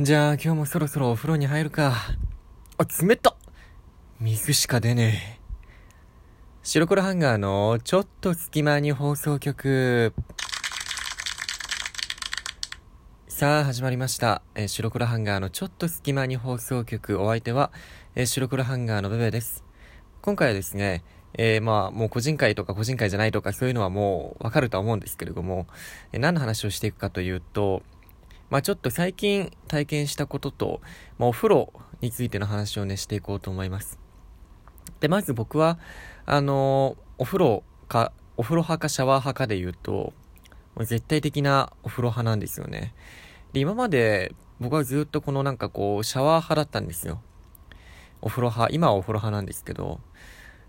じゃあ今日もそろそろお風呂に入るか。あ、冷た水しか出ねえ。白黒ハンガーのちょっと隙間に放送局。さあ始まりました。えー、白黒ハンガーのちょっと隙間に放送局。お相手は、えー、白黒ハンガーのベベです。今回はですね、えー、まあ、もう個人会とか個人会じゃないとかそういうのはもうわかるとは思うんですけれども、え何の話をしていくかというと、まあちょっと最近体験したことと、まあお風呂についての話をね、していこうと思います。で、まず僕は、あのー、お風呂か、お風呂派かシャワー派かで言うと、もう絶対的なお風呂派なんですよね。で、今まで僕はずっとこのなんかこう、シャワー派だったんですよ。お風呂派、今はお風呂派なんですけど、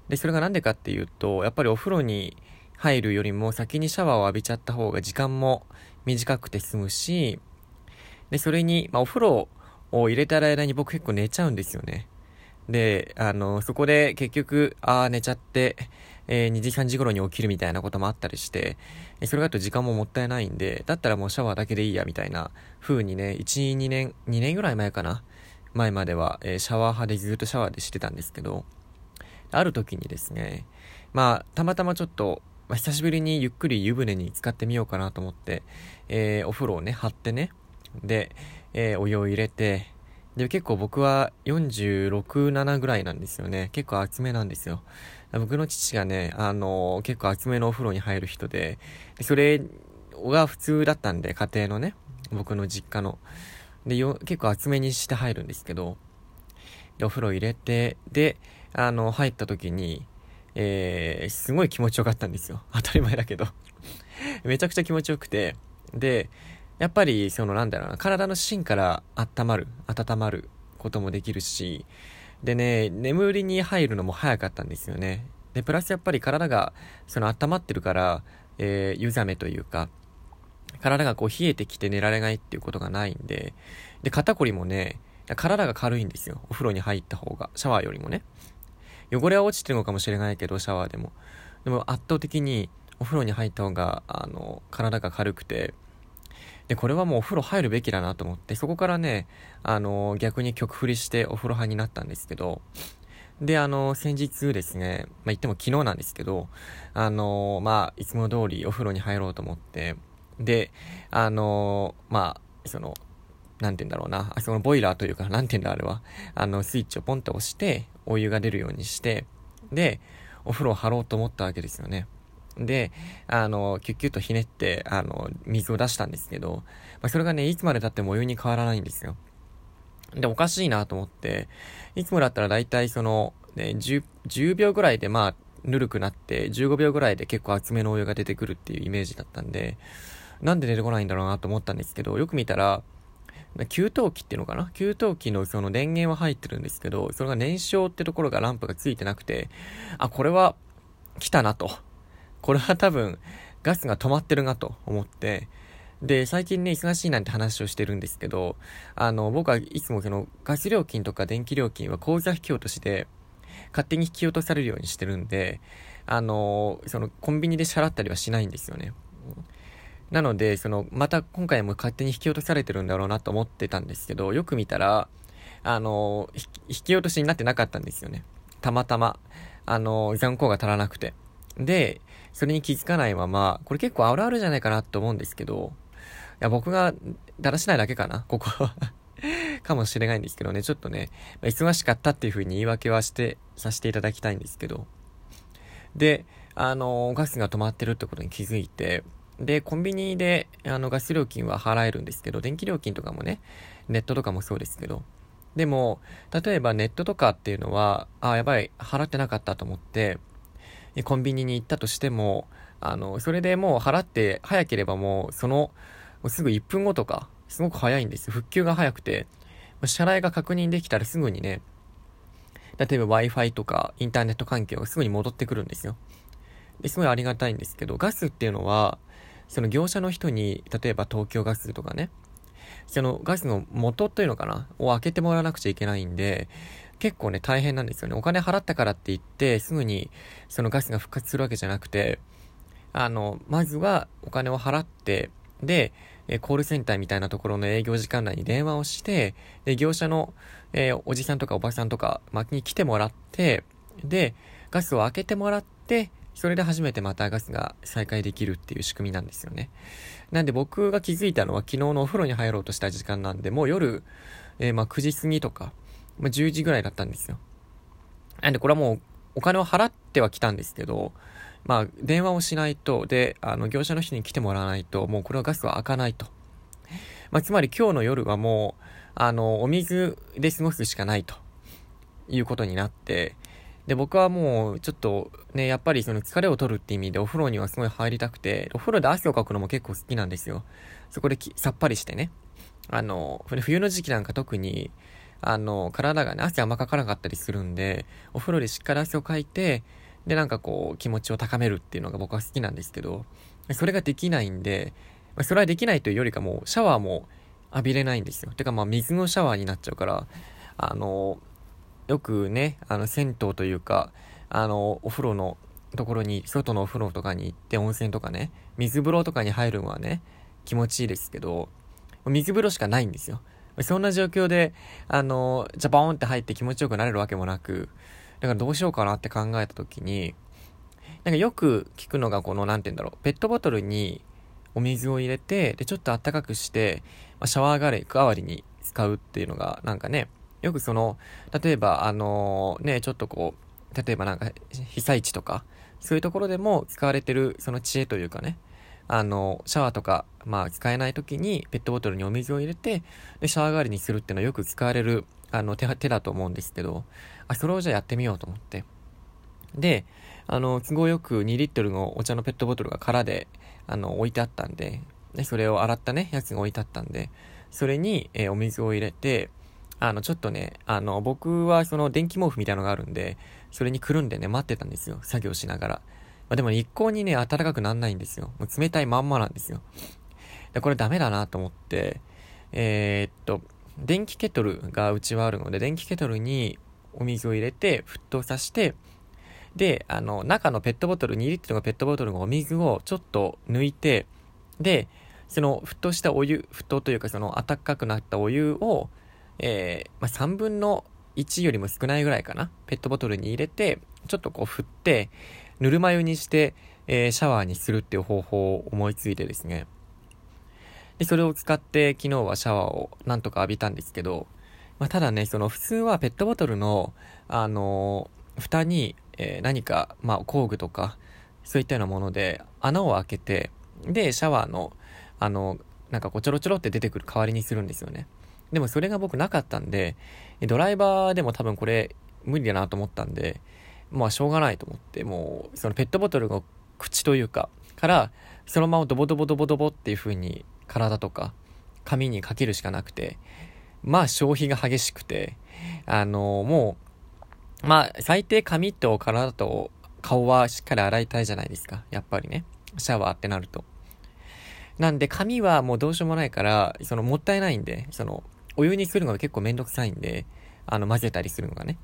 で、それがなんでかっていうと、やっぱりお風呂に入るよりも先にシャワーを浴びちゃった方が時間も短くて済むし、で、それに、まあ、お風呂を入れてる間に僕結構寝ちゃうんですよね。で、あの、そこで結局、ああ、寝ちゃって、えー、2時3時頃に起きるみたいなこともあったりして、それだと時間ももったいないんで、だったらもうシャワーだけでいいや、みたいな風にね、1、2年、2年ぐらい前かな。前までは、えー、シャワー派でずっとシャワーでしてたんですけど、ある時にですね、まあ、たまたまちょっと、まあ、久しぶりにゆっくり湯船に浸かってみようかなと思って、えー、お風呂をね、張ってね、で、えー、お湯を入れて、で、結構僕は46、7ぐらいなんですよね。結構厚めなんですよ。僕の父がね、あのー、結構厚めのお風呂に入る人で、でそれが普通だったんで、家庭のね、僕の実家の。で、よ結構厚めにして入るんですけど、で、お風呂入れて、で、あの、入った時に、えー、すごい気持ちよかったんですよ。当たり前だけどめちゃくちゃ気持ちよくて、で、やっぱり、そのなんだろうな、体の芯から温まる、温まることもできるし、でね、眠りに入るのも早かったんですよね。で、プラスやっぱり体が、その温まってるから、えー、湯冷めというか、体がこう冷えてきて寝られないっていうことがないんで、で、肩こりもね、体が軽いんですよ。お風呂に入った方が。シャワーよりもね。汚れは落ちてるのかもしれないけど、シャワーでも。でも圧倒的にお風呂に入った方が、あの、体が軽くて、で、これはもうお風呂入るべきだなと思って、そこからね、あの、逆に曲振りしてお風呂派になったんですけど、で、あの、先日ですね、まあ、言っても昨日なんですけど、あの、まあ、いつも通りお風呂に入ろうと思って、で、あのまあ、その、なんて言うんだろうな、あそのボイラーというか、なんて言うんだあれは、あの、スイッチをポンと押して、お湯が出るようにして、で、お風呂を張ろうと思ったわけですよね。で、あの、キュッキュッとひねって、あの、水を出したんですけど、まあ、それがね、いつまで経ってもお湯に変わらないんですよ。で、おかしいなと思って、いつもだったらだいたいその、ね、10, 10秒ぐらいでまあ、ぬるくなって、15秒ぐらいで結構厚めのお湯が出てくるっていうイメージだったんで、なんで出てこないんだろうなと思ったんですけど、よく見たら、給湯器っていうのかな？給湯器のその電源は入ってるんですけど、それが燃焼ってところがランプがついてなくて、あ、これは来たなと。これは多分、ガスが止まってるなと思って、で、最近ね、忙しいなんて話をしてるんですけど、あの、僕はいつもその、ガス料金とか電気料金は口座引き落としで、勝手に引き落とされるようにしてるんで、あの、その、コンビニで支払ったりはしないんですよね。なので、その、また今回も勝手に引き落とされてるんだろうなと思ってたんですけど、よく見たら、あの、引き落としになってなかったんですよね。たまたま、あの、残高が足らなくて。で、それに気づかないまま、これ結構あるあるじゃないかなと思うんですけど、いや、僕がだらしないだけかな、ここは かもしれないんですけどね、ちょっとね、忙しかったっていう風に言い訳はして、させていただきたいんですけど。で、あの、ガスが止まってるってことに気づいて、で、コンビニで、あの、ガス料金は払えるんですけど、電気料金とかもね、ネットとかもそうですけど、でも、例えばネットとかっていうのは、あ、やばい、払ってなかったと思って、コンビニに行ったとしても、あの、それでもう払って早ければもう、その、すぐ1分後とか、すごく早いんですよ。復旧が早くて、支払いが確認できたらすぐにね、例えば Wi-Fi とかインターネット環境がすぐに戻ってくるんですよ。で、すごいありがたいんですけど、ガスっていうのは、その業者の人に、例えば東京ガスとかね、そのガスの元というのかなを開けてもらわなくちゃいけないんで、結構ね、大変なんですよね。お金払ったからって言って、すぐにそのガスが復活するわけじゃなくて、あの、まずはお金を払って、で、え、コールセンターみたいなところの営業時間内に電話をして、で、業者の、えー、おじさんとかおばさんとか、薪に来てもらって、で、ガスを開けてもらって、それで初めてまたガスが再開できるっていう仕組みなんですよね。なんで僕が気づいたのは昨日のお風呂に入ろうとした時間なんで、もう夜、えー、まあ9時過ぎとか、まあ10時ぐらいだったんですよ。なんでこれはもうお金を払っては来たんですけど、まあ電話をしないと、で、あの業者の人に来てもらわないと、もうこれはガスは開かないと。まあつまり今日の夜はもう、あの、お水で過ごすしかないということになって、で、僕はもう、ちょっと、ね、やっぱりその疲れを取るって意味でお風呂にはすごい入りたくて、お風呂で汗をかくのも結構好きなんですよ。そこでさっぱりしてね。あの、冬の時期なんか特に、あの、体がね、汗あんまかかなかったりするんで、お風呂でしっかり汗をかいて、で、なんかこう、気持ちを高めるっていうのが僕は好きなんですけど、それができないんで、それはできないというよりかも、シャワーも浴びれないんですよ。てかまあ、水のシャワーになっちゃうから、あの、よくね、あの、銭湯というか、あの、お風呂のところに、外のお風呂とかに行って温泉とかね、水風呂とかに入るのはね、気持ちいいですけど、水風呂しかないんですよ。そんな状況で、あの、ジャボーンって入って気持ちよくなれるわけもなく、だからどうしようかなって考えた時に、なんかよく聞くのがこの、なんて言うんだろう、ペットボトルにお水を入れて、で、ちょっと暖かくして、まあ、シャワーガレー代わりに使うっていうのが、なんかね、よくその、例えば、あのー、ね、ちょっとこう、例えばなんか、被災地とか、そういうところでも使われてる、その知恵というかね、あの、シャワーとか、まあ、使えない時に、ペットボトルにお水を入れて、で、シャワー代わりにするっていうのはよく使われる、あの、手、手だと思うんですけど、あ、それをじゃあやってみようと思って。で、あの、都合よく2リットルのお茶のペットボトルが空で、あの、置いてあったんで、で、それを洗ったね、やつが置いてあったんで、それに、えー、お水を入れて、あの、ちょっとね、あの、僕はその電気毛布みたいなのがあるんで、それにくるんでね、待ってたんですよ。作業しながら。まあ、でも、一向にね、暖かくなんないんですよ。もう冷たいまんまなんですよ。で、これダメだなと思って、えー、っと、電気ケトルがうちはあるので、電気ケトルにお水を入れて、沸騰させて、で、あの、中のペットボトル、2リットルのペットボトルのお水をちょっと抜いて、で、その沸騰したお湯、沸騰というかその暖かくなったお湯を、えー、まあ、3分の1よりも少ないぐらいかな。ペットボトルに入れて、ちょっとこう振って、ぬるま湯にして、えー、シャワーにするっていう方法を思いついてですね。で、それを使って昨日はシャワーをなんとか浴びたんですけど、まあ、ただね、その普通はペットボトルの、あのー、蓋に、えー、何か、まあ、工具とか、そういったようなもので穴を開けて、で、シャワーの、あの、なんかこうちょろちょろって出てくる代わりにするんですよね。でもそれが僕なかったんで、ドライバーでも多分これ無理だなと思ったんで、まあしょうがないと思って、もうそのペットボトルの口というか、からそのままドボドボドボドボっていう風に体とか髪にかけるしかなくて、まあ消費が激しくて、あのもう、まあ最低髪と体と顔はしっかり洗いたいじゃないですか。やっぱりね。シャワーってなると。なんで髪はもうどうしようもないから、そのもったいないんで、そのお湯にするのが結構めんどくさいんで、あの、混ぜたりするのがね。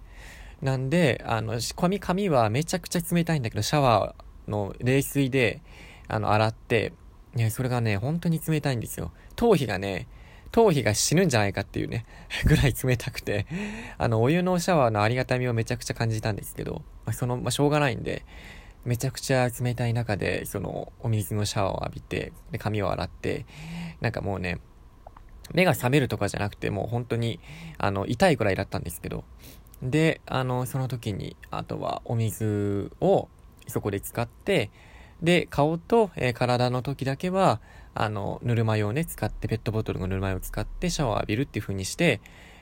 なんで、あの、仕込み紙はめちゃくちゃ冷たいんだけど、シャワーの冷水で、あの、洗って、ね、それがね、本当に冷たいんですよ。頭皮がね、頭皮が死ぬんじゃないかっていうね、ぐらい冷たくて、あの、お湯のシャワーのありがたみをめちゃくちゃ感じたんですけど、まあ、その、まあ、しょうがないんで、めちゃくちゃ冷たい中で、その、お水のシャワーを浴びて、で、髪を洗って、なんかもうね、目が覚めるとかじゃなくて、もう本当に、あの、痛いぐらいだったんですけど、で、あの、その時に、あとはお水をそこで使って、で、顔と、えー、体の時だけは、あの、ぬるま湯をね、使って、ペットボトルのぬるま湯を使ってシャワー浴びるっていう風にして、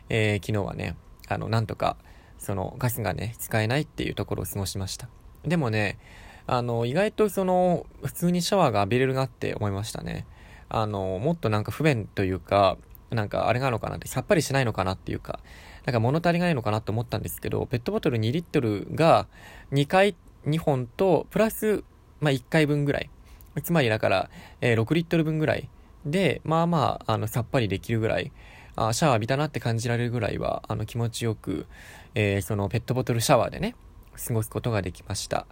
えー、昨日はね、あの、なんとか、その、ガスがね、使えないっていうところを過ごしました。でもね、あの、意外とその、普通にシャワーが浴びれるなって思いましたね。あの、もっとなんか不便というか、なんかあれなのかなって、さっぱりしないのかなっていうか、なんか物足りないのかなと思ったんですけど、ペットボトル2リットルが2回、2本と、プラス、まあ、1回分ぐらい。つまりだから、えー、6リットル分ぐらいで、まあまあ、あの、さっぱりできるぐらい、あシャワー浴びたなって感じられるぐらいは、あの、気持ちよく、えー、そのペットボトルシャワーでね、過ごすことができました。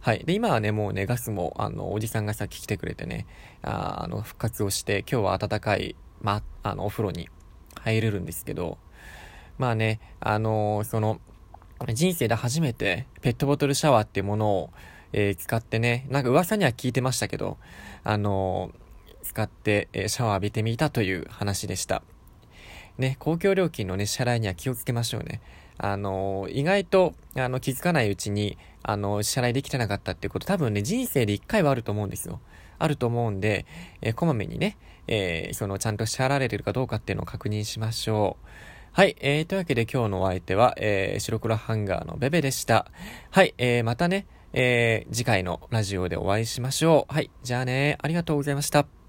はい。で、今はね、もうね、ガスも、あの、おじさんがさっき来てくれてね、ああの、復活をして、今日は暖かい、ま、あの、お風呂に入れるんですけど、まあね、あのその、人生で初めてペットボトルシャワーっていうものを、えー、使ってね、なんか噂には聞いてましたけど、あの使って、え、シャワー浴びてみたという話でした。ね、公共料金のね、支払いには気をつけましょうね。あの意外と、あの、気づかないうちに、あの、支払いできてなかったっていうこと、多分ね、人生で一回はあると思うんですよ。あると思うんで、えー、こまめにね、えー、その、ちゃんと支払われてるかどうかっていうのを確認しましょう。はい、えー、というわけで今日のお相手は、えー、白黒ハンガーのベベでした。はい、えー、またね、えー、次回のラジオでお会いしましょう。はい、じゃあね、ありがとうございました。